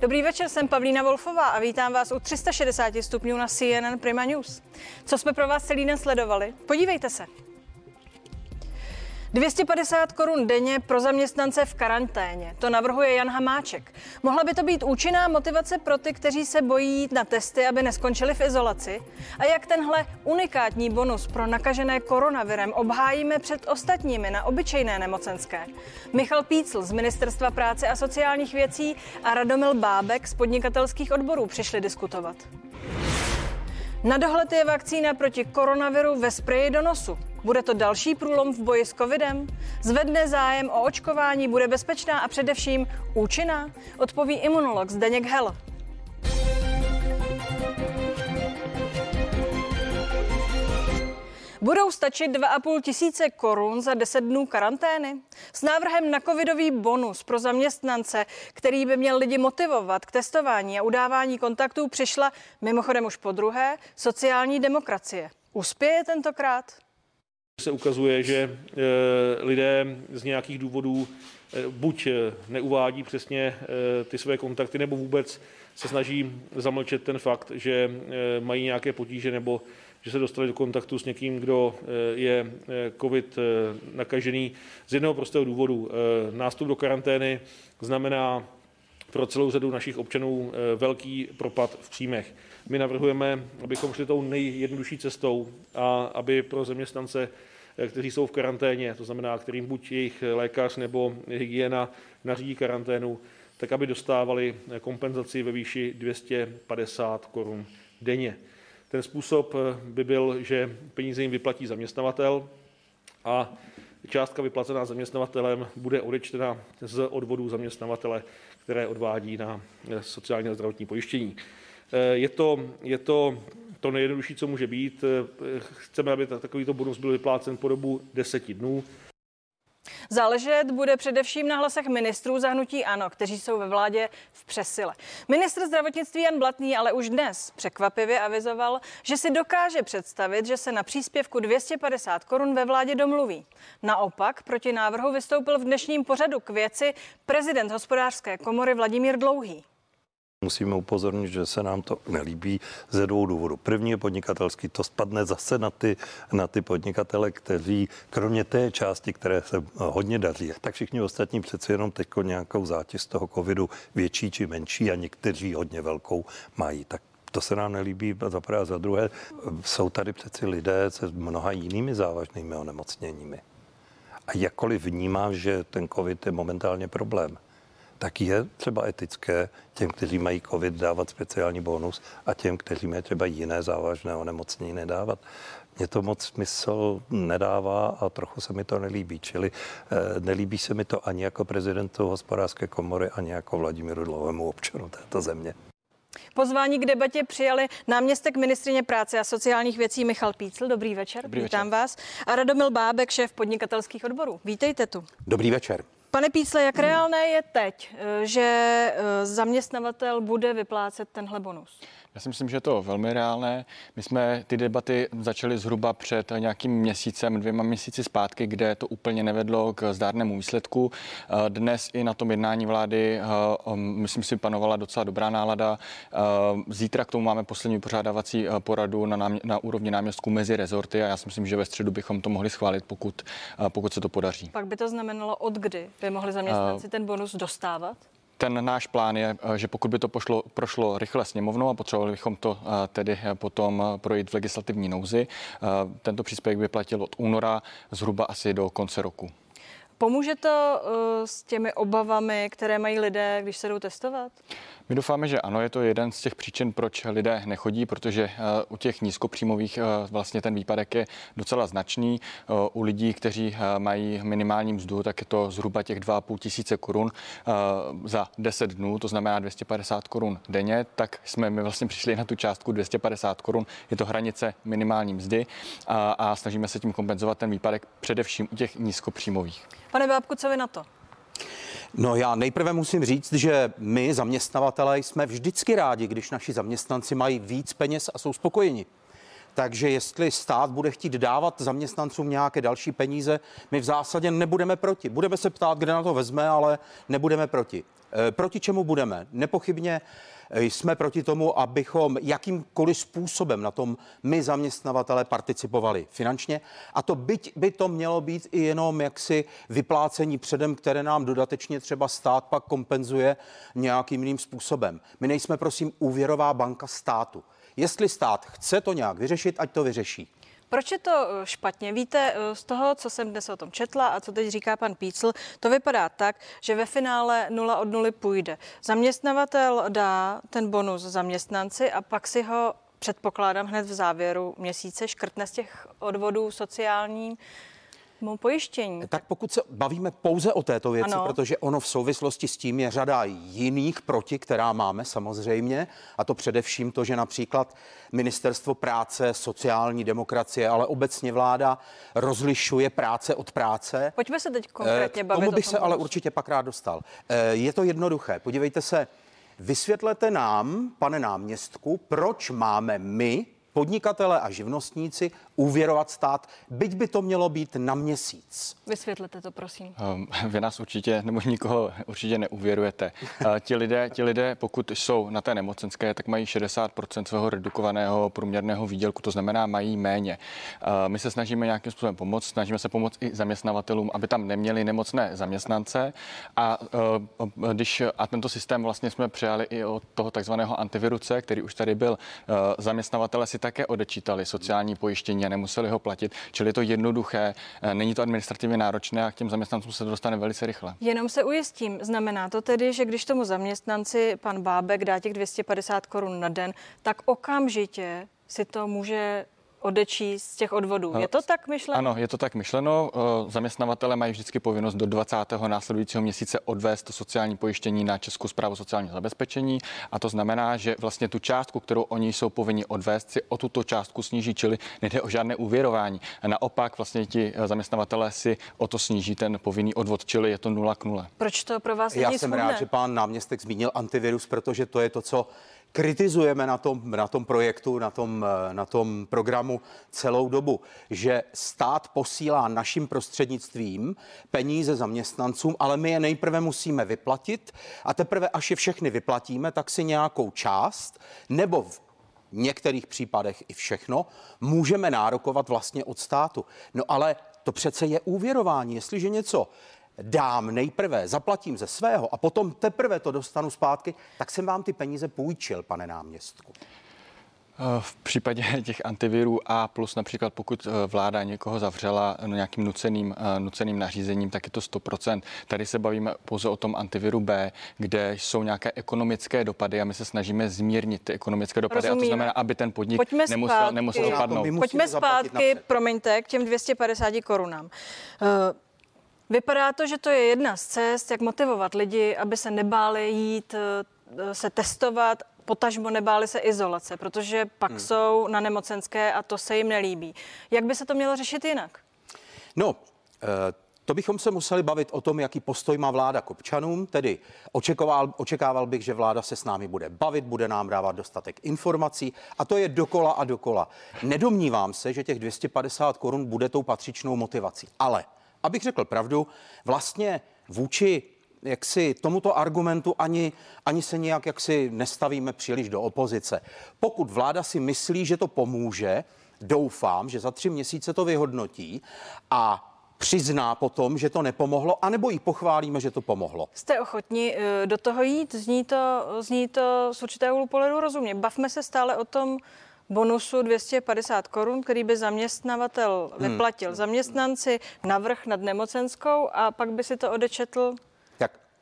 Dobrý večer, jsem Pavlína Wolfová a vítám vás u 360 stupňů na CNN Prima News. Co jsme pro vás celý den sledovali? Podívejte se. 250 korun denně pro zaměstnance v karanténě. To navrhuje Jan Hamáček. Mohla by to být účinná motivace pro ty, kteří se bojí jít na testy, aby neskončili v izolaci? A jak tenhle unikátní bonus pro nakažené koronavirem obhájíme před ostatními na obyčejné nemocenské? Michal Pícl z Ministerstva práce a sociálních věcí a Radomil Bábek z podnikatelských odborů přišli diskutovat. Na dohled je vakcína proti koronaviru ve spreji do nosu. Bude to další průlom v boji s covidem? Zvedne zájem o očkování, bude bezpečná a především účinná? Odpoví imunolog Zdeněk Hel. Budou stačit 2,5 tisíce korun za 10 dnů karantény? S návrhem na covidový bonus pro zaměstnance, který by měl lidi motivovat k testování a udávání kontaktů, přišla mimochodem už po druhé sociální demokracie. Uspěje tentokrát? Se ukazuje, že eh, lidé z nějakých důvodů eh, buď eh, neuvádí přesně ty své kontakty, nebo vůbec se snaží zamlčet ten fakt, že mají nějaké potíže nebo že se dostali do kontaktu s někým, kdo je COVID nakažený z jednoho prostého důvodu. Nástup do karantény znamená pro celou řadu našich občanů velký propad v příjmech. My navrhujeme, abychom šli tou nejjednodušší cestou a aby pro zaměstnance, eh, kteří jsou v karanténě, to znamená, kterým buď jejich lékař nebo hygiena nařídí karanténu, tak aby dostávali kompenzaci ve výši 250 korun denně. Ten způsob eh, by byl, že peníze jim vyplatí zaměstnavatel a částka vyplacená zaměstnavatelem bude odečtena z odvodů zaměstnavatele, které odvádí na eh, sociální a zdravotní pojištění. Eh, je to, je to to nejjednodušší, co může být. Chceme, aby takovýto bonus byl vyplácen po dobu deseti dnů. Záležet bude především na hlasech ministrů zahnutí ANO, kteří jsou ve vládě v přesile. Ministr zdravotnictví Jan Blatný ale už dnes překvapivě avizoval, že si dokáže představit, že se na příspěvku 250 korun ve vládě domluví. Naopak proti návrhu vystoupil v dnešním pořadu k věci prezident hospodářské komory Vladimír Dlouhý. Musíme upozornit, že se nám to nelíbí ze dvou důvodů. První je podnikatelský, to spadne zase na ty, na ty podnikatele, kteří kromě té části, které se hodně daří, tak všichni ostatní přeci jenom teď nějakou zátěž z toho covidu větší či menší a někteří hodně velkou mají. Tak to se nám nelíbí za prvé a za druhé. Jsou tady přeci lidé se mnoha jinými závažnými onemocněními. A jakkoliv vnímám, že ten covid je momentálně problém, tak je třeba etické těm, kteří mají covid, dávat speciální bonus a těm, kteří mají třeba jiné závažné onemocnění, nedávat. Mně to moc smysl nedává a trochu se mi to nelíbí. Čili eh, nelíbí se mi to ani jako prezidentu hospodářské komory, ani jako Vladimíru Dlouhému občanu této země. Pozvání k debatě přijali náměstek ministrině práce a sociálních věcí Michal Pícl. Dobrý večer, Dobrý vítám večer. vás. A Radomil Bábek, šéf podnikatelských odborů. Vítejte tu. Dobrý večer. Pane Pícle, jak reálné je teď, eh, že eh, zaměstnavatel bude vyplácet tenhle bonus? Já si myslím, že je to velmi reálné. My jsme ty debaty začali zhruba před nějakým měsícem, dvěma měsíci zpátky, kde to úplně nevedlo k zdárnému výsledku. Dnes i na tom jednání vlády, um, myslím si, panovala docela dobrá nálada. Zítra k tomu máme poslední pořádávací poradu na, námě- na úrovni náměstků mezi rezorty a já si myslím, že ve středu bychom to mohli schválit, pokud, pokud se to podaří. Pak by to znamenalo, od kdy by mohli zaměstnanci ten bonus dostávat? Ten náš plán je, eh, že pokud by to pošlo, prošlo rychle sněmovnou a potřebovali bychom to eh, tedy eh, potom projít v legislativní nouzi, tento příspěvek by platil od února zhruba asi do konce roku. Pomůže to s těmi obavami, které mají lidé, když se jdou testovat? My doufáme, že ano, je to jeden z těch příčin, proč lidé nechodí, protože eh, u těch nízkopříjmových eh, vlastně ten výpadek je docela značný. Eh, u lidí, kteří mají minimální mzdu, tak je to zhruba těch 2,5 tisíce korun za 10 dnů, to znamená 250 korun denně, tak jsme my vlastně přišli na tu částku 250 korun. Je to hranice minimální mzdy a, a snažíme se tím kompenzovat ten výpadek především u těch nízkopříjmových. Pane Bábku, co vy na to? No já nejprve musím říct, že my zaměstnavatelé jsme vždycky rádi, když naši zaměstnanci mají víc peněz a jsou spokojeni. Takže jestli stát bude chtít dávat zaměstnancům nějaké další peníze, my v zásadě nebudeme proti. Budeme se ptát, kde na to vezme, ale nebudeme proti. Eh, proti čemu budeme? Nepochybně jsme proti tomu, abychom jakýmkoliv způsobem na tom my zaměstnavatele participovali finančně. A to byť by to mělo být i jenom jaksi vyplácení předem, které nám dodatečně třeba stát pak kompenzuje nějakým jiným způsobem. My nejsme, prosím, úvěrová banka státu. Jestli stát chce to nějak vyřešit, ať to vyřeší. Proč je to eh, špatně? Víte, eh, z toho, co jsem dnes o tom četla a co teď říká pan Pícl, to vypadá tak, že ve finále nula od nuly půjde. Zaměstnavatel dá ten bonus zaměstnanci a pak si ho předpokládám hned v závěru měsíce škrtne z těch odvodů sociální pojištění. Tak pokud se bavíme pouze o této věci, ano. protože ono v souvislosti s tím je řada jiných proti, která máme samozřejmě, a to především to, že například ministerstvo práce, sociální demokracie, ale obecně vláda rozlišuje práce od práce. Pojďme se teď konkrétně bavit. Tomu bych se ale určitě pak rád dostal. Eh, je to jednoduché. Podívejte se, vysvětlete nám, pane náměstku, proč máme my podnikatele a živnostníci úvěrovat stát, byť by to mělo být na měsíc. Vysvětlete to, prosím. Um, vy nás určitě, nebo nikoho určitě neuvěrujete. Uh, ti, lidé, ti lidé, pokud jsou na té nemocenské, tak mají 60% svého redukovaného průměrného výdělku, to znamená, mají méně. Uh, my se snažíme nějakým způsobem pomoct, snažíme se pomoct i zaměstnavatelům, aby tam neměli nemocné zaměstnance. A, uh, když, a tento systém vlastně jsme přijali i od toho takzvaného antiviruce, který už tady byl. Uh, zaměstnavatele si také odečítali sociální pojištění a nemuseli ho platit. Čili je to jednoduché, eh, není to administrativně náročné a k těm zaměstnancům se dostane velice rychle. Jenom se ujistím, znamená to tedy, že když tomu zaměstnanci pan Bábek dá těch 250 korun na den, tak okamžitě si to může odečíst z těch odvodů. Je to tak myšleno? Ano, je to tak myšleno. Zaměstnavatele mají vždycky povinnost do 20. následujícího měsíce odvést to sociální pojištění na Českou zprávu sociálního zabezpečení a to znamená, že vlastně tu částku, kterou oni jsou povinni odvést, si o tuto částku sníží, čili nejde o žádné uvěrování. A naopak vlastně ti zaměstnavatele si o to sníží ten povinný odvod, čili je to nula k nule. Proč to pro vás Já jsem schudné? rád, že pán náměstek zmínil antivirus, protože to je to, co kritizujeme na tom, na tom projektu, na tom, na tom programu celou dobu, že stát posílá naším prostřednictvím peníze zaměstnancům, ale my je nejprve musíme vyplatit a teprve, až je všechny vyplatíme, tak si nějakou část nebo v některých případech i všechno můžeme nárokovat vlastně od státu. No ale to přece je úvěrování. Jestliže něco dám nejprve, zaplatím ze svého a potom teprve to dostanu zpátky, tak jsem vám ty peníze půjčil, pane náměstku. Eh, v případě těch antivirů A plus například pokud eh, vláda někoho zavřela no, nějakým nuceným, eh, nuceným nařízením, tak je to 100%. Tady se bavíme pouze o tom antiviru B, kde jsou nějaké ekonomické dopady a my se snažíme zmírnit ty ekonomické dopady. Rozumíme. A to znamená, aby ten podnik Pojďme nemusel, zpátky. nemusel dopadnout. Pojďme zpátky, promiňte, k těm 250 korunám. Uh, Vypadá to, že to je jedna z cest, jak motivovat lidi, aby se nebáli jít eh, se testovat, potažmo nebáli se izolace, protože pak hmm. jsou na nemocenské a to se jim nelíbí. Jak by se to mělo řešit jinak? No, eh, to bychom se museli bavit o tom, jaký postoj má vláda k občanům, tedy očekával, očekával bych, že vláda se s námi bude bavit, bude nám dávat dostatek informací a to je dokola a dokola. Nedomnívám se, že těch 250 korun bude tou patřičnou motivací, ale abych řekl pravdu, vlastně vůči jak si tomuto argumentu ani, ani se nějak jak si nestavíme příliš do opozice. Pokud vláda si myslí, že to pomůže, doufám, že za tři měsíce to vyhodnotí a přizná potom, že to nepomohlo, anebo ji pochválíme, že to pomohlo. Jste ochotni eh, do toho jít? Zní to, zní to z určitého pohledu rozumně. Bavme se stále o tom, bonusu 250 korun, který by zaměstnavatel hmm. vyplatil zaměstnanci navrh nad nemocenskou a pak by si to odečetl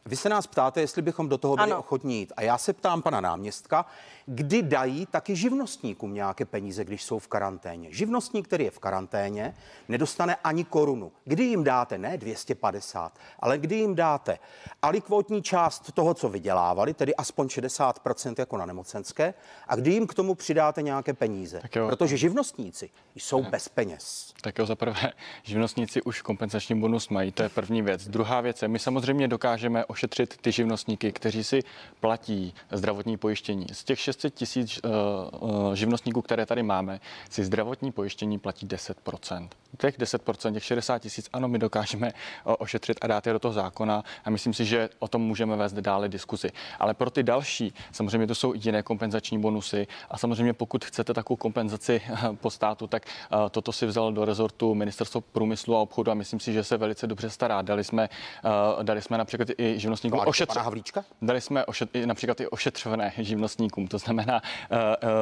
vy se nás ptáte, jestli bychom do toho byli ano. ochotní jít. A já se ptám pana náměstka, kdy dají taky živnostníkům nějaké peníze, když jsou v karanténě. Živnostník, který je v karanténě, nedostane ani korunu. Kdy jim dáte, ne 250, ale kdy jim dáte alikvotní část toho, co vydělávali, tedy aspoň 60% jako na nemocenské, a kdy jim k tomu přidáte nějaké peníze. Protože živnostníci jsou ne. bez peněz. Tak jo, za prvé, živnostníci už kompenzační bonus mají, to je první věc. Druhá věc je, my samozřejmě dokážeme ošetřit ty živnostníky, kteří si platí zdravotní pojištění. Z těch 600 tisíc uh, živnostníků, které tady máme, si zdravotní pojištění platí 10% těch 10%, těch 60 tisíc, ano, my dokážeme ošetřit a dát je do toho zákona a myslím si, že o tom můžeme vést dále diskuzi. Ale pro ty další, samozřejmě to jsou jiné kompenzační bonusy a samozřejmě pokud chcete takovou kompenzaci po státu, tak toto si vzal do rezortu Ministerstvo průmyslu a obchodu a myslím si, že se velice dobře stará. Dali jsme, dali jsme například i živnostníkům ošetř... Dali jsme ošet... například i ošetřované živnostníkům. To znamená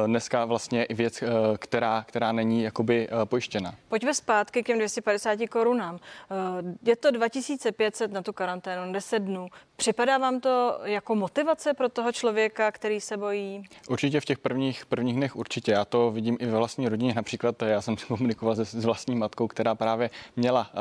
dneska vlastně věc, která, která není jakoby pojištěna. Pojďme zpátky k těm 250 korunám. Eh, je to 2500 na tu karanténu, 10 dnů. Připadá vám to jako motivace pro toho člověka, který se bojí? Určitě v těch prvních, prvních dnech určitě. Já to vidím i ve vlastní rodině. Například já jsem komunikoval se, s vlastní matkou, která právě měla uh,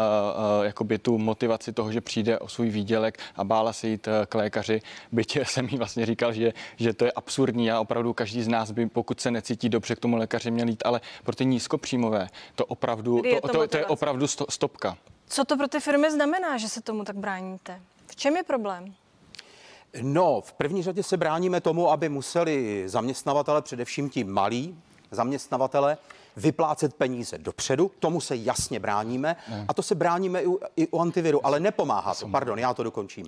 uh, jakoby tu motivaci toho, že přijde o svůj výdělek a bála se jít uh, k lékaři. Byť jsem jí vlastně říkal, že, že to je absurdní a opravdu každý z nás by, pokud se necítí dobře, k tomu lékaři měl jít, ale pro ty nízkopříjmové to opravdu, to, to, to, to je opravdu stopka. Co to pro ty firmy znamená, že se tomu tak bráníte? V čem je problém? No, v první řadě se bráníme tomu, aby museli zaměstnavatele, především ti malí zaměstnavatele, vyplácet peníze dopředu. Tomu se jasně bráníme. Ne. A to se bráníme i u, i u antiviru, ale nepomáhá to. Pardon, já to dokončím.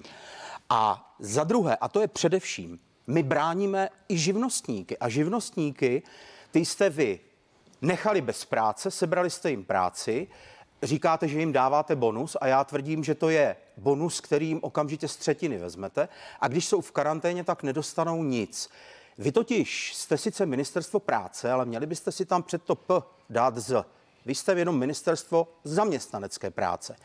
A za druhé, a to je především, my bráníme i živnostníky. A živnostníky, ty jste vy nechali bez práce, sebrali jste jim práci, říkáte, že jim dáváte bonus a já tvrdím, že to je bonus, který jim okamžitě z třetiny vezmete a když jsou v karanténě, tak nedostanou nic. Vy totiž jste sice ministerstvo práce, ale měli byste si tam před to P dát z vy jste jenom ministerstvo zaměstnanecké práce.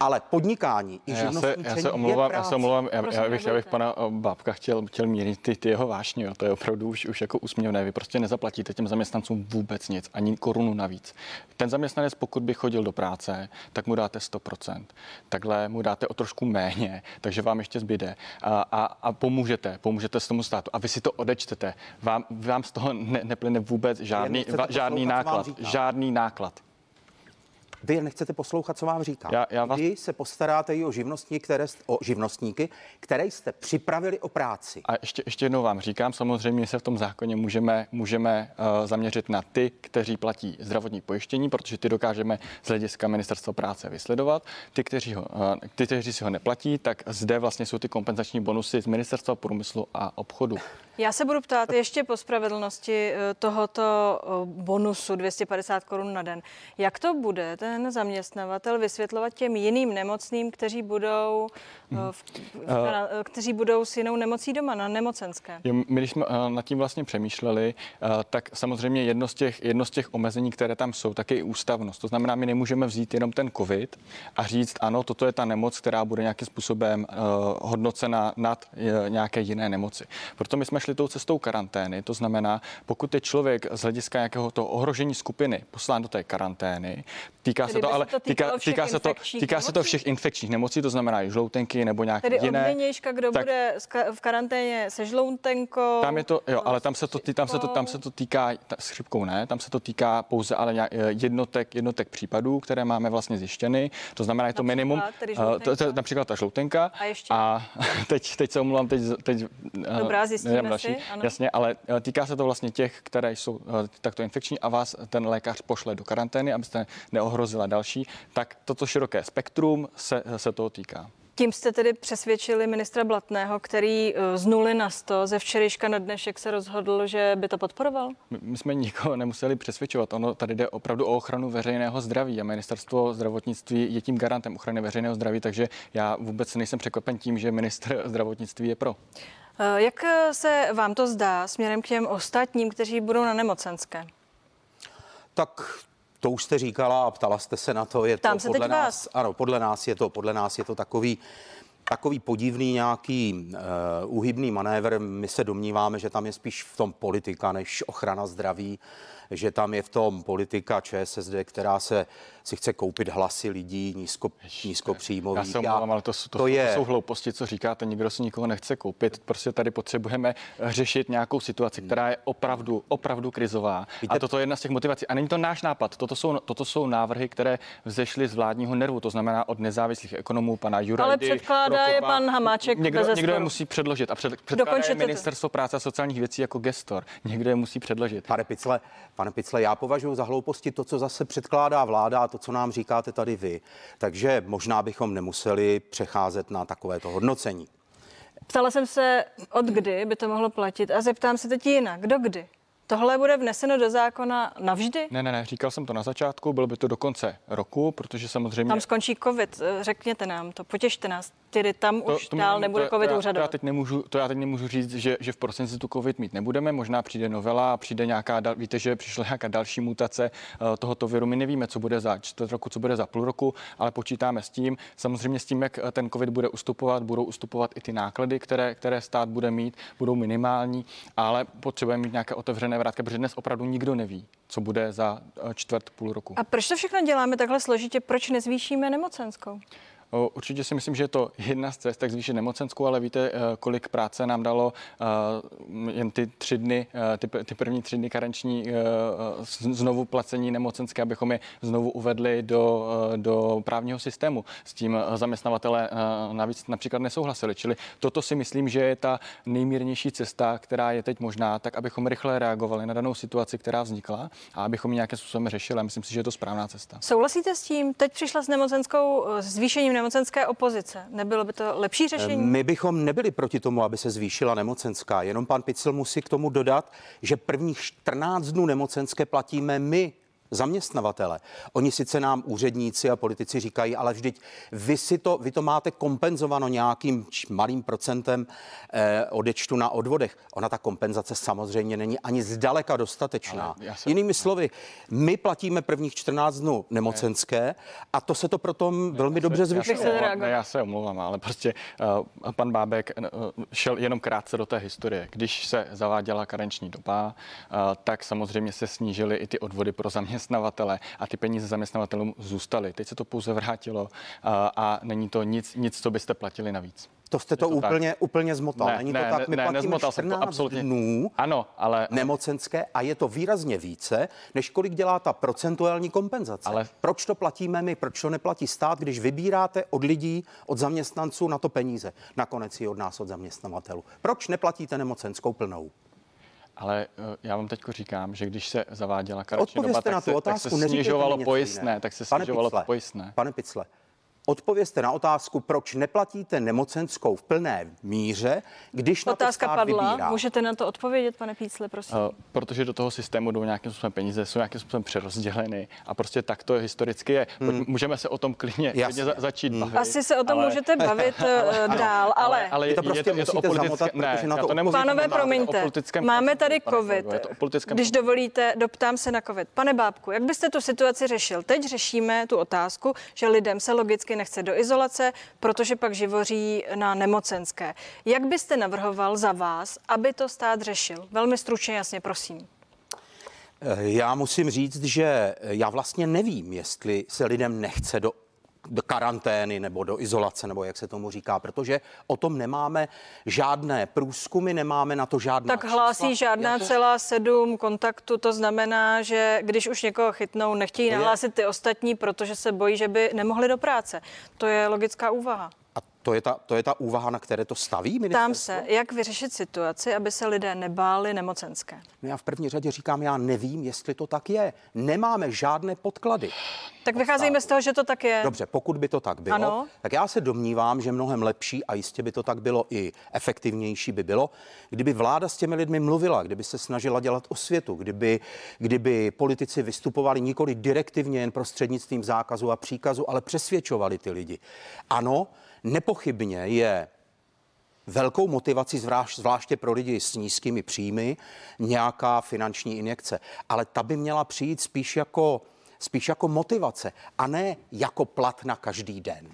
Ale podnikání i já se, já se omlouvám, já se omlouvám, já, já, bych, já bych pana eh, Bábka chtěl, chtěl mírnit ty, ty jeho vášně, jo. to je opravdu už, už jako úsměvné. Vy prostě nezaplatíte těm zaměstnancům vůbec nic, ani korunu navíc. Ten zaměstnanec, pokud by chodil do práce, tak mu dáte 100%. Takhle mu dáte o trošku méně, takže vám ještě zbyde. A, a, a pomůžete, pomůžete s tomu státu. A vy si to odečtete. Vám, vám z toho ne, neplyne vůbec žádný, va, žádný náklad. Žádný náklad. Vy nechcete poslouchat, co vám říkám. Já, já vás... Vy se postaráte i o živnostníky, které, o živnostníky, které jste připravili o práci. A ještě, ještě jednou vám říkám, samozřejmě se v tom zákoně můžeme, můžeme uh, zaměřit na ty, kteří platí zdravotní pojištění, protože ty dokážeme z hlediska ministerstva práce vysledovat. Ty, kteří, ho, uh, ty, kteří si ho neplatí, tak zde vlastně jsou ty kompenzační bonusy z ministerstva průmyslu a obchodu. Já se budu ptát ještě po spravedlnosti eh, tohoto bonusu 250 korun na den. Jak to bude ten zaměstnavatel vysvětlovat těm jiným nemocným, kteří budou, mm. v, v, uh, kteří budou s jinou nemocí doma na nemocenské? Jo, my, když jsme nad tím vlastně přemýšleli, tak samozřejmě jedno z, těch, jedno z těch omezení, které tam jsou, tak je i ústavnost. To znamená, my nemůžeme vzít jenom ten COVID a říct, ano, toto je ta nemoc, která bude nějakým způsobem hodnocena nad nějaké jiné nemoci. Proto my jsme šli tou cestou karantény. To znamená, pokud je člověk z hlediska nějakého toho ohrožení skupiny poslán do té karantény, týká se to, ale to týká, týká, se to, týká se to všech infekčních nemocí, to znamená i žloutenky nebo nějaké Tedy jiné. Tedy kdo tak, bude v karanténě se žloutenkou. Tam je to, jo, ale tam se to, tam se to, tam se to týká, s chřipkou ne, tam se to týká pouze ale jednotek, jednotek případů, které máme vlastně zjištěny. To znamená, je to minimum, uh, to, to, například ta žloutenka. A ještě? A teď, teď se omlouvám, teď, teď Dobrá, zjistíme další, si, ano. Jasně, ale týká se to vlastně těch, které jsou takto infekční a vás ten lékař pošle do karantény, abyste neohrozila další, tak toto široké spektrum se, se toho týká. Tím jste tedy přesvědčili ministra Blatného, který eh, z nuly na 100 ze včerejška na dnešek se rozhodl, že by to podporoval? My, jsme nikoho nemuseli přesvědčovat. Ono tady jde opravdu o ochranu veřejného zdraví a ministerstvo zdravotnictví je tím garantem ochrany veřejného zdraví, takže já vůbec nejsem překvapen tím, že ministr zdravotnictví je pro. Eh, jak se vám to zdá směrem k těm ostatním, kteří budou na nemocenské? Tak to už jste říkala a ptala jste se na to. Je Tam to podle teď nás, vás. Ano, podle nás je to, podle nás je to takový takový podivný nějaký uh, manévr. My se domníváme, že tam je spíš v tom politika než ochrana zdraví, že tam je v tom politika ČSSD, která se si chce koupit hlasy lidí nízko, nízkopříjmových. Já se omlouvám, ale to, to, to, je... to jsou hlouposti, co říkáte, nikdo si nikoho nechce koupit. Prostě tady potřebujeme řešit nějakou situaci, která je opravdu, opravdu krizová. Víte... A toto je jedna z těch motivací. A není to náš nápad, toto jsou, toto jsou návrhy, které vzešly z vládního nervu, to znamená od nezávislých ekonomů, pana Jurajdy, předkládá je pan Hamáček Někdo, bez někdo je musí předložit a před, předkládá je Dokončete to. ministerstvo práce a sociálních věcí jako gestor. Někdo je musí předložit. Pane Picle, pane Picle, já považuji za hlouposti to, co zase předkládá vláda a to, co nám říkáte tady vy. Takže možná bychom nemuseli přecházet na takovéto hodnocení. Ptala jsem se, od kdy by to mohlo platit a zeptám se teď jinak. Kdo kdy? Tohle bude vneseno do zákona navždy? Ne, ne, ne, říkal jsem to na začátku, bylo by to do konce roku, protože samozřejmě... Tam skončí covid, eh, řekněte nám to, potěšte nás. Tedy tam už dál nemů- nebude to, covid to, já, to, já teď nemůžu, to já teď nemůžu říct, že, že v prosinci tu covid mít nebudeme, možná přijde novela přijde nějaká, víte, že přišla nějaká další mutace eh, tohoto viru, my nevíme, co bude za čtvrt roku, co bude za půl roku, ale počítáme s tím, samozřejmě s tím, jak eh, ten covid bude ustupovat, budou ustupovat i ty náklady, které, které stát bude mít, budou minimální, ale potřebujeme mít nějaké otevřené vrátky, protože dnes opravdu nikdo neví, co bude za eh, čtvrt půl roku. A proč to všechno děláme takhle složitě? Proč nezvýšíme nemocenskou? Určitě si myslím, že je to jedna z cest, jak zvýšit nemocenskou, ale víte, eh, kolik práce nám dalo eh, jen ty tři dny, eh, ty, ty první tři dny karenční znovu placení nemocenské, abychom je znovu uvedli do, do právního systému. S tím zaměstnavatele navíc například nesouhlasili. Čili toto si myslím, že je ta nejmírnější cesta, která je teď možná, tak abychom rychle reagovali na danou situaci, která vznikla a abychom ji nějakým způsobem řešili. Myslím si, že je to správná cesta. Souhlasíte s tím? Teď přišla s nemocenskou, zvýšením nemocenské opozice. Nebylo by to lepší řešení? My bychom nebyli proti tomu, aby se zvýšila nemocenská. Jenom pan Picel musí k tomu dodat, že prvních 14 dnů nemocenské platíme my, zaměstnavatele. Oni sice nám úředníci a politici říkají, ale vždyť vy, si to, vy to máte kompenzováno nějakým malým procentem eh, odečtu na odvodech. Ona ta kompenzace samozřejmě není ani zdaleka dostatečná. Já se- Jinými slovy, my platíme prvních 14 dnů nemocenské a to se to proto velmi dobře Já se, zvyšuje. Ne, já se omlouvám, ale prostě uh, pan Bábek uh, šel jenom krátce do té historie. Když se zaváděla karenční doba, uh, tak samozřejmě se snížily i ty odvody pro zaměstnavatele a ty peníze zaměstnavatelům zůstaly. Teď se to pouze vrátilo uh, a není to nic, nic, co byste platili navíc. To jste to, to tak. úplně, úplně zmotal. Není to tak, my platíme nezmotal jsem 14 to absolutně. dnů Ano, ale nemocenské a je to výrazně více, než kolik dělá ta procentuální kompenzace. Ale- Proč to platíme my, proč to neplatí stát, když vybíráte od lidí, od zaměstnanců na to peníze, nakonec i od nás, od zaměstnavatelů. Proč neplatíte nemocenskou plnou? Ale eh, já vám teď říkám, že když se zaváděla karenční doba, tak na se, tu tak otázku, se snižovalo pojistné, tak se Pane snižovalo Picle, pojistné. Pane Picle, odpovězte na otázku, proč neplatíte nemocenskou v plné míře, když na to Otázka stát padla. vybírá. Můžete na to odpovědět, pane Pícle, prosím? Eh, Protože do toho systému jdou nějakým způsobem peníze, jsou nějakým způsobem přerozděleny a prostě tak to historicky je. Hmm. Můžeme se o tom klidně, klidně Jasně. za, začít bavit. Asi se o tom ale- můžete bavit eh, dál, ale... ale Vy to prostě je to o musíte politické, zamotat, ne, protože na to to nemůžu Pánové, zamotat, je to o promiňte, politickém máme procesu, tady pane covid. Je to o politickém Když dovolíte, doptám se na covid. Pane Bábku, jak byste tu situaci řešil? Teď řešíme tu otázku, že lidem se logicky nechce do izolace, protože pak živoří na nemocenské. Jak byste navrhoval za vás, aby to stát řešil? Velmi stručně, jasně, prosím. Eh, Já musím říct, že já vlastně nevím, jestli se lidem nechce do do karantény nebo do izolace, nebo jak se tomu říká, protože o tom nemáme žádné průzkumy, nemáme na to žádná Tak hlásí čísla. žádná Jako- celá sedm kontaktů, to znamená, že když už někoho chytnou, nechtějí To nahlásit ty ostatní, protože se bojí, že by nemohli do práce. To je logická úvaha. To je, ta, to je ta úvaha, na které to staví ministerstvo? se, jak vyřešit situaci, aby se lidé nebáli nemocenské. No já v první řadě říkám, já nevím, jestli to tak je. Nemáme žádné podklady. Tak vycházejme z toho, že to tak je. Dobře, pokud by to tak bylo, Ano. tak já se domnívám, že mnohem lepší a jistě by to tak bylo i efektivnější by bylo, kdyby vláda s těmi lidmi mluvila, kdyby se snažila dělat osvětu, kdyby, kdyby politici vystupovali nikoli direktivně jen prostřednictvím zákazu a příkazu, ale přesvědčovali ty lidi. Ano, nepochybně je velkou motivací, zvláště pro lidi s nízkými příjmy, nějaká finanční injekce. Ale ta by měla přijít spíš jako, spíš jako motivace a ne jako plat na každý den.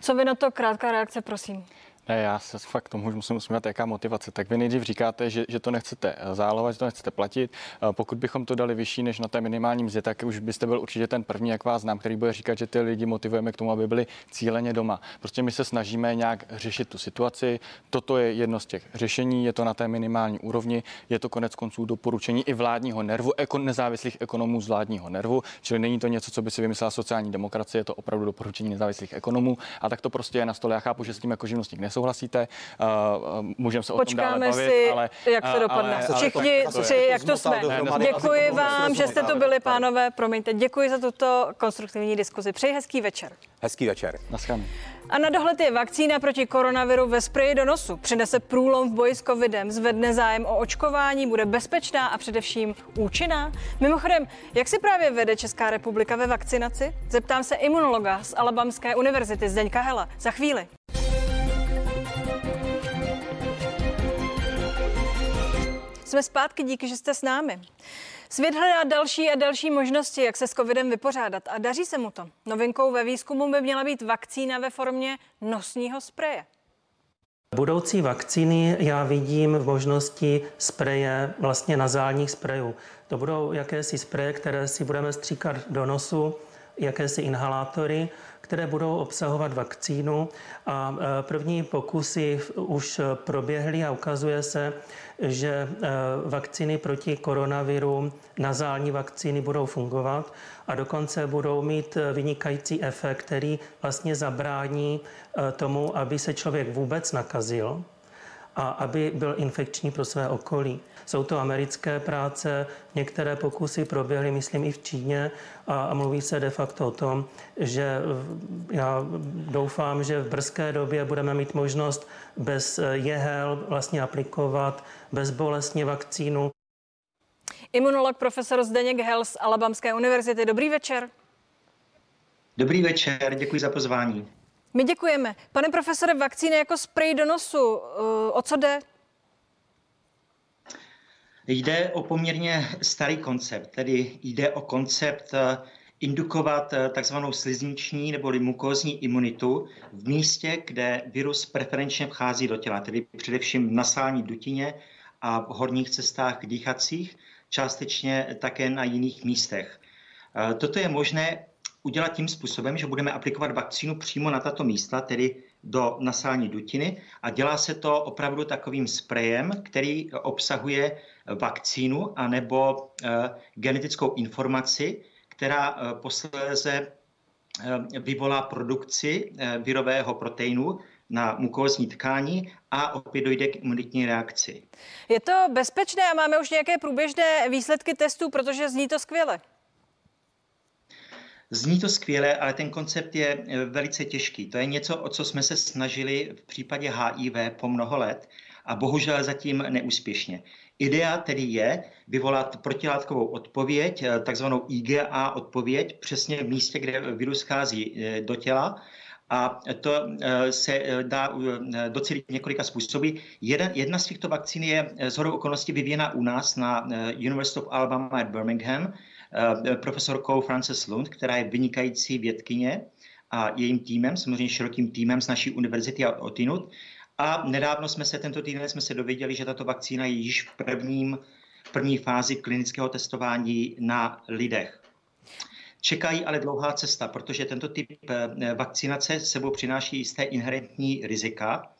Co vy na to krátká reakce, prosím? Ne, já se fakt tomu musím usmívat, jaká motivace. Tak vy nejdřív říkáte, že, že to nechcete zálohovat, že to nechcete platit. Eh, pokud bychom to dali vyšší než na té minimální mzdě, tak už byste byl určitě ten první, jak vás znám, který bude říkat, že ty lidi motivujeme k tomu, aby byli cíleně doma. Prostě my se snažíme nějak řešit tu situaci. Toto je jedno z těch řešení, je to na té minimální úrovni, je to konec konců doporučení i vládního nervu, eko, nezávislých ekonomů z vládního nervu, čili není to něco, co by si vymyslela sociální demokracie, je to opravdu doporučení nezávislých ekonomů. A tak to prostě je na stole. Já chápu, že s tím jako živnostník nesouhlasíte, uh, můžeme se Počkáme o tom dále bavit, si, ale, jak to dopadne. Ale, Všichni ale, tři, jak to jsme. Děkuji vám, že jste tu byli, pánové. Promiňte, děkuji za tuto konstruktivní diskuzi. Přeji hezký večer. Hezký večer. Naschledanou. A na dohled je vakcína proti koronaviru ve spreji do nosu. Přinese průlom v boji s covidem, zvedne zájem o očkování, bude bezpečná a především účinná. Mimochodem, jak si právě vede Česká republika ve vakcinaci? Zeptám se imunologa z Alabamské univerzity Zdeňka Hela. Za chvíli. Jsme zpátky, díky, že jste s námi. Svět hledá další a další možnosti, jak se s covidem vypořádat a daří se mu to. Novinkou ve výzkumu by měla být vakcína ve formě nosního spreje. Budoucí vakcíny já vidím v možnosti spreje, vlastně nazálních sprejů. To budou jakési spreje, které si budeme stříkat do nosu, jakési inhalátory, které budou obsahovat vakcínu. A e, první pokusy už proběhly a ukazuje se, že e, vakcíny proti koronaviru, nazální vakcíny budou fungovat a dokonce budou mít vynikající efekt, který vlastně zabrání e, tomu, aby se člověk vůbec nakazil a aby byl infekční pro své okolí. Jsou to americké práce, některé pokusy proběhly, myslím, i v Číně a, mluví se de facto o tom, že já doufám, že v brzké době budeme mít možnost bez jehel vlastně aplikovat bezbolestně vakcínu. Imunolog profesor Zdeněk Hel z Alabamské univerzity. Dobrý večer. Dobrý večer, děkuji za pozvání. My děkujeme. Pane profesore, vakcíny jako sprej do nosu, o co jde? Jde o poměrně starý koncept, tedy jde o koncept eh, indukovat eh, takzvanou slizniční nebo mukózní imunitu v místě, kde virus preferenčně vchází do těla, tedy především v nasální dutině a v horních cestách dýchacích, částečně také na jiných místech. Eh, toto je možné udělat tím způsobem, že budeme aplikovat vakcínu přímo na tato místa, tedy do nasální dutiny a dělá se to opravdu takovým sprejem, který obsahuje vakcínu anebo eh, genetickou informaci, která eh, posléze eh, vyvolá produkci virového proteinu na mukózní tkání a opět dojde k imunitní reakci. Je to bezpečné a máme už nějaké průběžné výsledky testů, protože zní to skvěle. Zní to skvěle, ale ten koncept je velice těžký. To je něco, o co jsme se snažili v případě HIV po mnoho let a bohužel zatím neúspěšně. Idea tedy je vyvolat protilátkovou odpověď, eh, takzvanou IgA odpověď, přesně v místě, kde virus chází eh, do těla. A to eh, se dá docelit několika způsoby. Jedna, jedna z těchto vakcín je z hodou okolností vyvíjena u nás na University of Alabama at Birmingham profesorkou Frances Lund, která je vynikající vědkyně a jejím týmem, samozřejmě širokým týmem z naší univerzity a odinut. A nedávno jsme se, tento týden jsme se dověděli, že tato vakcína je již v prvním, v první fázi klinického testování na lidech. Čekají ale dlouhá cesta, protože tento typ eh, vakcinace sebou přináší jisté inherentní rizika.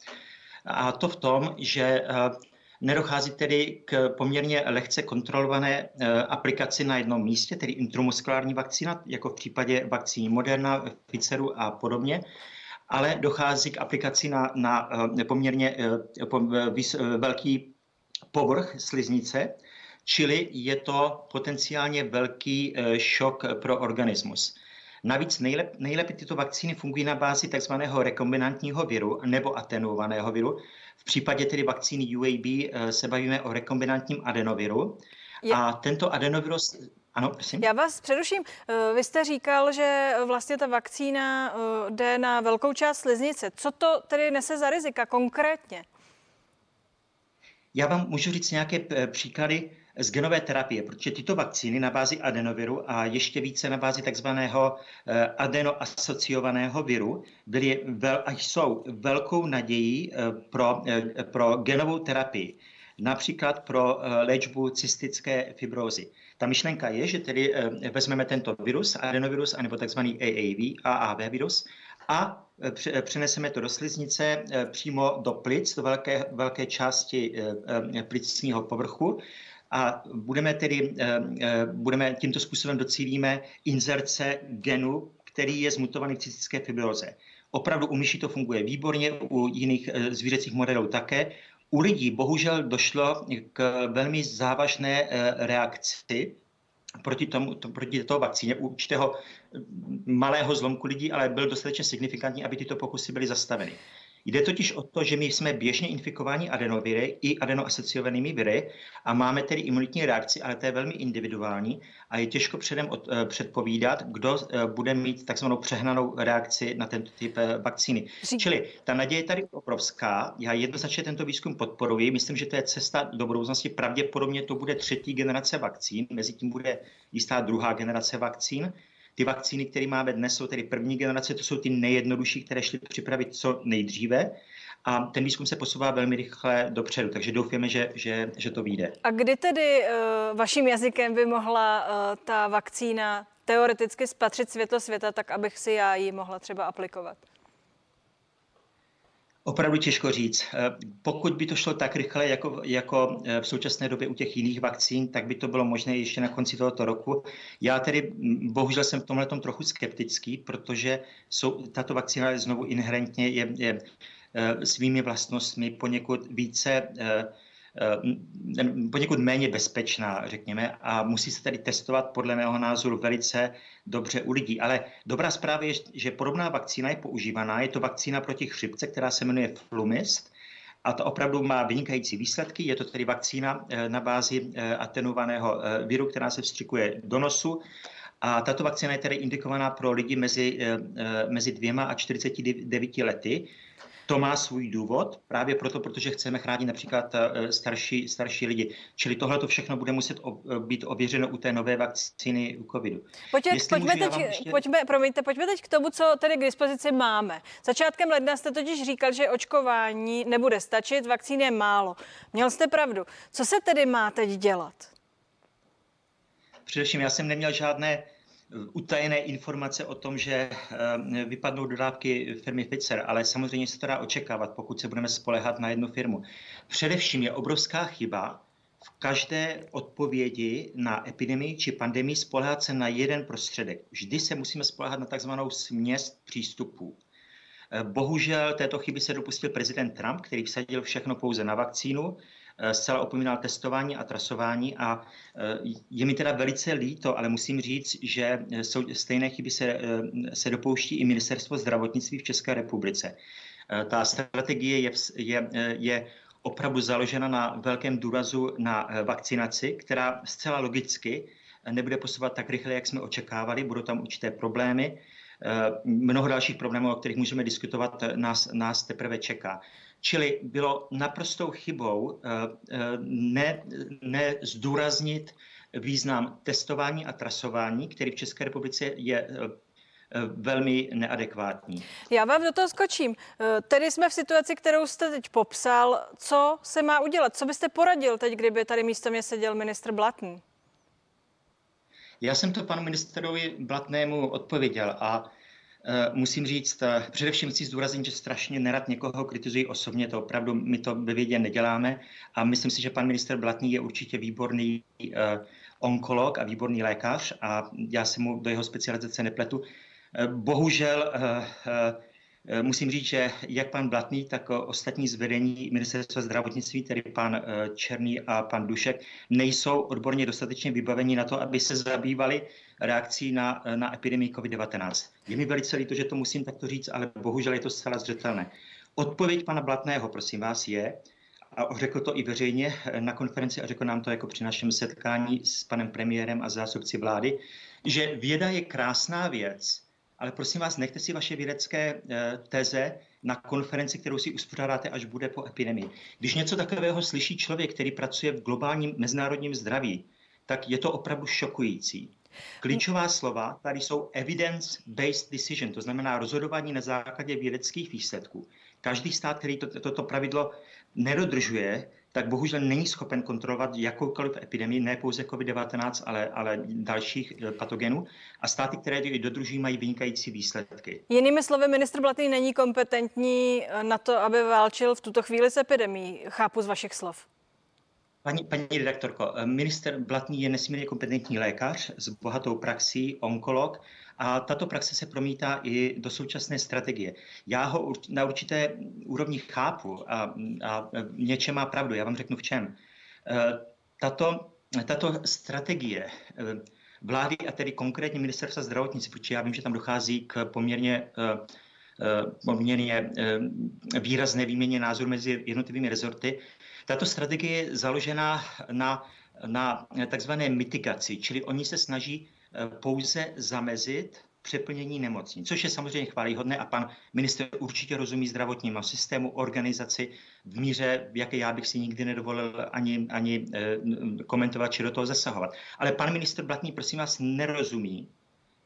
A to v tom, že eh, nedochází tedy k poměrně lehce kontrolované eh, aplikaci na jednom místě, tedy intramuskulární vakcína, jako v případě vakcíny Moderna, Pfizeru a podobně, ale dochází k aplikaci na, na eh, poměrně eh, velký povrch sliznice, čili je to potenciálně velký šok pro organismus. Navíc nejlep, nejlépe tyto vakcíny fungují na bázi tzv. rekombinantního viru nebo atenuovaného viru. V případě tedy vakcíny UAB se bavíme o rekombinantním adenoviru. Je... A tento adenovirus ano, prosím. Já vás přeruším. Eh, vy jste říkal, že vlastně ta vakcína eh, jde na velkou část sliznice. Co to tedy nese za rizika konkrétně? Já vám můžu říct nějaké eh, příklady. z genové terapie, protože tyto vakcíny na bázi adenoviru a ještě více na bázi takzvaného adenoasociovaného viru byly vel, a jsou velkou nadějí pro, pro genovou terapii, například pro léčbu cystické fibrózy. Ta myšlenka je, že tedy vezmeme tento virus, adenovirus, anebo takzvaný AAV, AAV virus, a přeneseme to do sliznice přímo do plic, do velké, velké části plicního povrchu a budeme tedy eh, eh, budeme tímto způsobem docílíme inzerce genu, který je zmutovaný v cystické fibroze. Opravdu u myší to funguje výborně, u jiných eh, zvířecích modelů také. U lidí bohužel došlo k velmi závažné reakci proti, tomu, to, proti této vakcíně u určitého malého zlomku lidí, ale byl dostatečně signifikantní, aby tyto pokusy byly zastaveny. Jde totiž o to, že my jsme běžně infikováni adenoviry i adenoasociovanými viry a máme tedy imunitní reakci, ale to je velmi individuální a je těžko předem od, eh, předpovídat, kdo eh, bude mít takzvanou přehnanou reakci na tento typ eh, vakcíny. Řík. Čili ta naděje je tady obrovská. Já jednoznačně tento výzkum podporuji. Myslím, že to je cesta do budoucnosti. Pravděpodobně to bude třetí generace vakcín, mezi tím bude jistá druhá generace vakcín. Ty vakcíny, které máme dnes, jsou tedy první generace, to jsou ty nejjednodušší, které šly připravit co nejdříve. A ten výzkum se posouvá velmi rychle dopředu, takže doufáme, že, že, že to vyjde. A kdy tedy uh, vaším jazykem by mohla uh, ta vakcína teoreticky spatřit světlo světa, tak abych si já ji mohla třeba aplikovat? Opravdu těžko říct. Eh, pokud by to šlo tak rychle, jako, jako eh, v současné době u těch jiných vakcín, tak by to bylo možné ještě na konci tohoto roku. Já tedy bohužel jsem v tomhle trochu skeptický, protože jsou, tato vakcína je znovu inherentně je, je eh, svými vlastnostmi poněkud více poněkud méně bezpečná, řekněme, a musí se tady testovat podle mého názoru velice dobře u lidí. Ale dobrá zpráva je, že podobná vakcína je používaná. Je to vakcína proti chřipce, která se jmenuje Flumist. A to opravdu má vynikající výsledky. Je to tedy vakcína eh, na bázi eh, atenuovaného eh, viru, která se vstřikuje do nosu. A tato vakcína je tedy indikovaná pro lidi mezi, mezi dvěma a 49 lety. To má svůj důvod, právě proto, protože chceme chránit například eh, starší, starší lidi. Čili tohle to všechno bude muset být ověřeno u té nové vakcíny u covidu. Pojďme, pojďme, teď, ještě... pojďme, promiňte, pojďme teď k tomu, co tedy k dispozici máme. Začátkem ledna jste totiž říkal, že očkování nebude stačit, vakcín je málo. Měl jste pravdu. Co se tedy má teď dělat? Především já jsem neměl žádné utajené informace o tom, že eh, vypadnou dodávky firmy Pfizer, ale samozřejmě se to dá očekávat, pokud se budeme spolehat na jednu firmu. Především je obrovská chyba v každé odpovědi na epidemii či pandemii spolehat se na jeden prostředek. Vždy se musíme spolehat na takzvanou směs přístupů. Eh, bohužel této chyby se dopustil prezident Trump, který vsadil všechno pouze na vakcínu zcela opomínal testování a trasování a eh, je mi teda velice líto, ale musím říct, že jsou stejné chyby se, eh, se dopouští i ministerstvo zdravotnictví v České republice. Ta strategie je, je, je opravdu založena na velkém důrazu na vakcinaci, která zcela logicky nebude posouvat tak rychle, jak jsme očekávali, budou tam určité problémy. Mnoho dalších problémů, o kterých můžeme diskutovat, nás, nás teprve čeká. Čili bylo naprostou chybou eh, eh, ne, ne zdůraznit význam testování a trasování, který v České republice je eh, velmi neadekvátní. Já vám do toho skočím. Tedy jsme v situaci, kterou jste teď popsal. Co se má udělat? Co byste poradil teď, kdyby tady místo mě seděl ministr Blatný? Já jsem to panu ministerovi Blatnému odpověděl a musím říct, eh, především chci zdůraznit, že strašně nerad někoho kritizuji osobně, to opravdu my to ve vědě neděláme a myslím si, že pan minister Blatný je určitě výborný eh, onkolog a výborný lékař a já se mu do jeho specializace nepletu. Bohužel Eh, musím říct, že jak pan Blatný, tak ostatní zvedení ministerstva zdravotnictví, tedy pan eh, Černý a pan Dušek, nejsou odborně dostatečně vybaveni na to, aby se zabývali reakcí na, eh, na epidemii COVID-19. Je mi velice líto, že to musím takto říct, ale bohužel je to zcela zřetelné. Odpověď pana Blatného, prosím vás, je, a řekl to i veřejně na konferenci a řekl nám to jako při našem setkání s panem premiérem a zástupci vlády, že věda je krásná věc, ale prosím vás, nechte si vaše vědecké eh, teze na konferenci, kterou si uspořádáte, až bude po epidemii. Když něco takového slyší člověk, který pracuje v globálním mezinárodním zdraví, tak je to opravdu šokující. Klíčová slova tady jsou evidence-based decision, to znamená rozhodování na základě vědeckých výsledků. Každý stát, který to, toto pravidlo nedodržuje, tak bohužel není schopen kontrolovat jakoukoliv epidemii, ne pouze COVID-19, ale, ale dalších eh, patogenů. A státy, které ji dodržují, mají vynikající výsledky. Jinými slovy, ministr Blatný není kompetentní eh, na to, aby válčil v tuto chvíli s epidemí. Chápu z vašich slov. Paní, paní redaktorko, eh, minister Blatný je nesmírně kompetentní lékař s bohatou praxí, onkolog a tato praxe se promítá i do současné strategie. Já ho na určité úrovni chápu a, a něčem má pravdu. Já vám řeknu v čem. Eh, tato, tato strategie eh, vlády a tedy konkrétně ministerstva zdravotnictví, protože já vím, že tam dochází k poměrně poměrně výrazné výměně názorů mezi jednotlivými rezorty, tato strategie je založena na, na takzvané mitigaci, čili oni se snaží eh, pouze zamezit přeplnění nemocnic, což je samozřejmě chválihodné a pan minister určitě rozumí zdravotnímu systému, organizaci v míře, v jaké já bych si nikdy nedovolil ani, ani eh, komentovat či do toho zasahovat. Ale pan minister Blatný, prosím vás, nerozumí,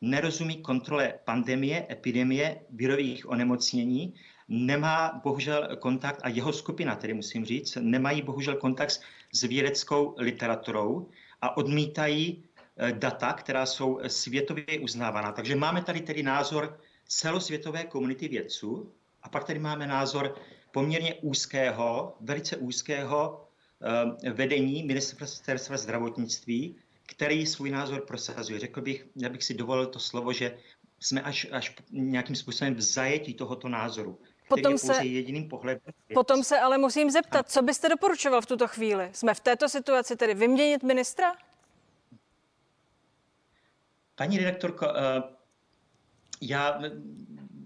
nerozumí kontrole pandemie, epidemie, virových onemocnění nemá bohužel kontakt, a jeho skupina, tedy musím říct, nemají bohužel kontakt s vědeckou literaturou a odmítají eh, data, která jsou světově uznávaná. Takže máme tady tedy názor celosvětové komunity vědců a pak tady máme názor poměrně úzkého, velice úzkého eh, vedení ministerstva zdravotnictví, který svůj názor prosazuje. Řekl bych, já bych si dovolil to slovo, že jsme až, až nějakým způsobem v zajetí tohoto názoru potom se, jediným pohledem. Potom se ale musím zeptat, co byste doporučoval v tuto chvíli? Jsme v této situaci tedy vyměnit ministra? Paní redaktorko, eh, já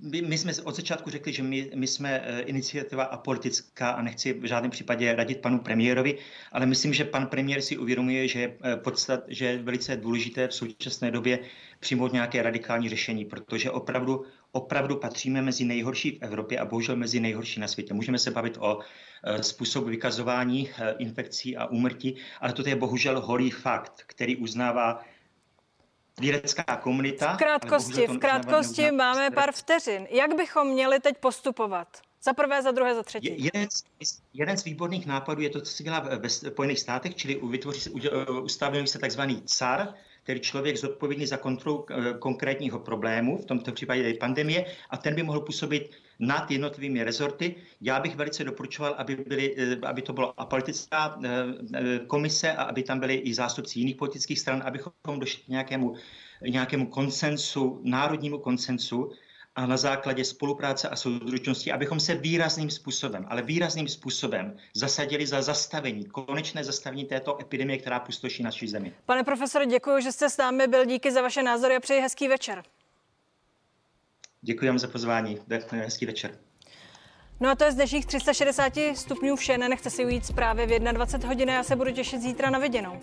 my, my jsme od začátku řekli, že my, my jsme eh, iniciativa a politická a nechci v žádném případě radit panu premiérovi, ale myslím, že pan premiér si uvědomuje, že, eh, podstat, že je velice důležité v současné době přijmout nějaké radikální řešení, protože opravdu, opravdu patříme mezi nejhorší v Evropě a bohužel mezi nejhorší na světě. Můžeme se bavit o eh, způsobu vykazování infekcí a úmrtí, ale to je bohužel holý fakt, který uznává vědecká komunita. V krátkosti, v krátkosti máme pár vteřin. Jak bychom měli teď postupovat? Za prvé, za druhé, za třetí. Jeden z, jeden z výborných nápadů je to, co se dělá ve Spojených státech, čili vytvoří, ustaví se takzvaný CAR, tedy člověk zodpovědný za kontrolu eh, konkrétního problému, v tomto případě pandemie, a ten by mohl působit nad jednotlivými rezorty. Já bych velice doporučoval, aby, byly, eh, aby to bylo apolitická eh, komise a aby tam byli i zástupci jiných politických stran, abychom došli k nějakému, nějakému konsensu, národnímu konsensu, a na základě spolupráce a soudružnosti, abychom se výrazným způsobem, ale výrazným způsobem zasadili za zastavení, konečné zastavení této epidemie, která pustoší naší zemi. Pane profesore, děkuji, že jste s námi byl. Díky za vaše názory a přeji hezký večer. Děkuji vám za pozvání. Hezký večer. No a to je z dnešních 360 stupňů vše. Nenechte si ujít zprávy v 21 hodin. Já se budu těšit zítra na viděnou.